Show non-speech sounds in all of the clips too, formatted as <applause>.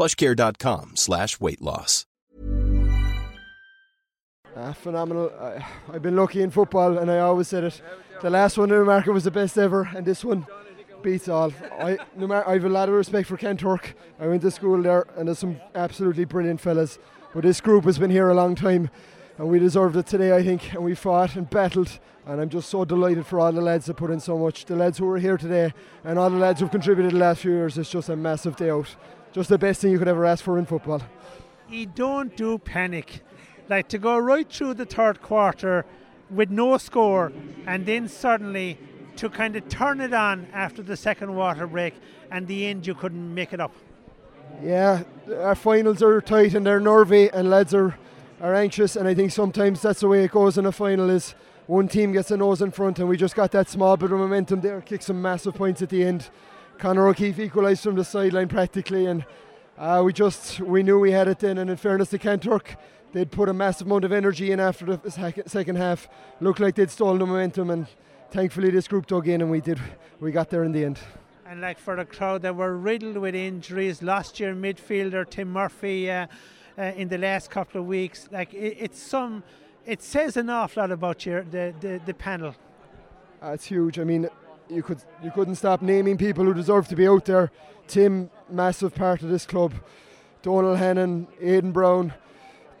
plushcare.com slash weight loss. Uh, phenomenal. I, I've been lucky in football, and I always said it. The last one in Newmarket was the best ever, and this one beats all. I, I have a lot of respect for Kanturk. I went to school there, and there's some absolutely brilliant fellas. But this group has been here a long time, and we deserved it today, I think. And we fought and battled, and I'm just so delighted for all the lads that put in so much. The lads who were here today, and all the lads who've contributed the last few years. It's just a massive day out. Just the best thing you could ever ask for in football. You don't do panic. Like to go right through the third quarter with no score and then suddenly to kind of turn it on after the second water break and the end you couldn't make it up. Yeah, our finals are tight and they're nervy, and lads are, are anxious. And I think sometimes that's the way it goes in a final is one team gets a nose in front, and we just got that small bit of momentum there, kick some massive points at the end. Conor O'Keefe equalised from the sideline practically, and uh, we just we knew we had it then. And in fairness to Kanturk, they'd put a massive amount of energy in after the second half. Looked like they'd stolen the momentum, and thankfully this group dug in, and we did. We got there in the end. And like for the crowd that were riddled with injuries, last year midfielder Tim Murphy uh, uh, in the last couple of weeks, like it, it's some, it says an awful lot about your the, the, the panel. It's huge. I mean, you could you couldn't stop naming people who deserve to be out there. Tim, massive part of this club. Donald Hannon, Aidan Brown,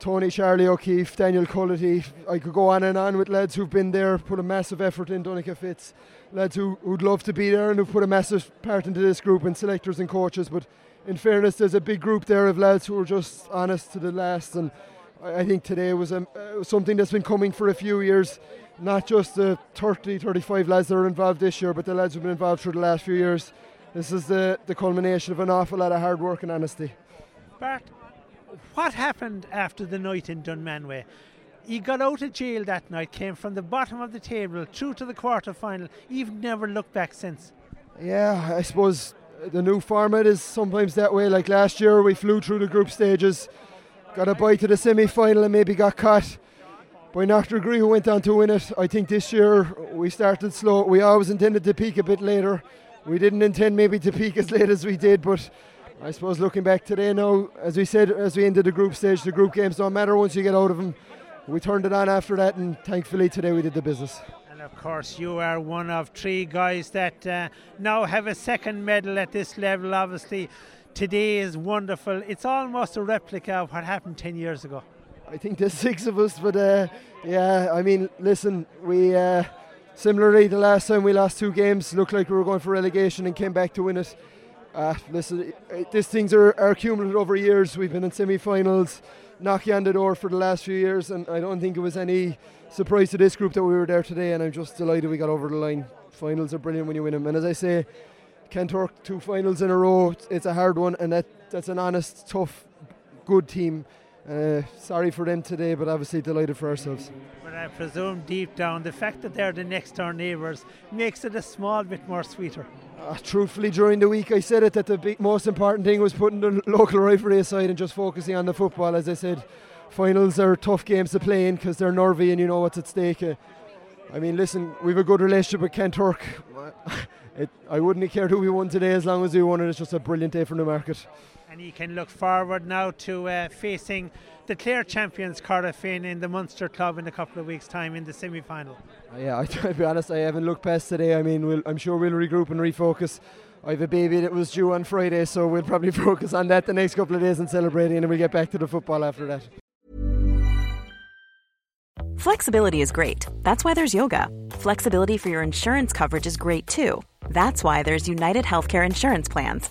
Tony Charlie O'Keefe, Daniel Cullity. I could go on and on with lads who've been there, put a massive effort in. Donica Fitz, lads who, who'd love to be there and who've put a massive part into this group and selectors and coaches. But in fairness, there's a big group there of lads who are just honest to the last. And I, think today was a, uh, something that's been coming for a few years. Not just the 30, 35 lads that are involved this year, but the lads who've been involved through the last few years. This is the, the culmination of an awful lot of hard work and honesty. What happened after the night in Dunmanway? He got out of jail that night, came from the bottom of the table through to the quarter final. You've never looked back since. Yeah, I suppose the new format is sometimes that way. Like last year, we flew through the group stages, got a bite to the semi final, and maybe got caught by Knocknagree, who went on to win it. I think this year we started slow. We always intended to peak a bit later. We didn't intend maybe to peak as late as we did, but I suppose looking back today now, as we said, as we ended the group stage, the group games don't matter once you get out of them. We turned it on after that, and thankfully today we did the business. And of course, you are one of three guys that uh, now have a second medal at this level. Obviously, today is wonderful. It's almost a replica of what happened 10 years ago. I think there's <laughs> six of us, but uh, yeah, I mean, listen, we uh, similarly the last time we lost two games, looked like we were going for relegation and came back to win it. Uh, listen, it, these things are, are accumulated over years. We've been in semi-finals, knocking on the door for the last few years, and I don't think it was any surprise to this group that we were there today. And I'm just delighted we got over the line. Finals are brilliant when you win them, and as I say, Kanturk two finals in a row. It's a hard one, and that that's an honest, tough, good team. Uh, sorry for them today, but obviously delighted for ourselves. But I presume deep down, the fact that they're the next door neighbours makes it a small bit more sweeter. Uh, truthfully, during the week, I said it that the big, most important thing was putting the <laughs> local rivalry aside and just focusing on the football. As I said, finals are tough games to play in because they're nervy and you know what's at stake. Uh, I mean, listen, we've a good relationship with Kanturk. <laughs> It, I wouldn't have cared who we won today as long as we won it. It's just a brilliant day for Newmarket. And you can look forward now to uh, facing the Clare champions Cardiff in, in the Munster club in a couple of weeks' time in the semi-final. Uh, yeah, <laughs> I, to be honest, I haven't looked past today. I mean, we'll, I'm sure we'll regroup and refocus I have a baby that was due on Friday, so we'll probably <laughs> focus on that the next couple of days and celebrating, and we'll get back to the football after that. Flexibility is great. That's why there's yoga. Flexibility for your insurance coverage is great too. That's why there's United Healthcare Insurance Plans.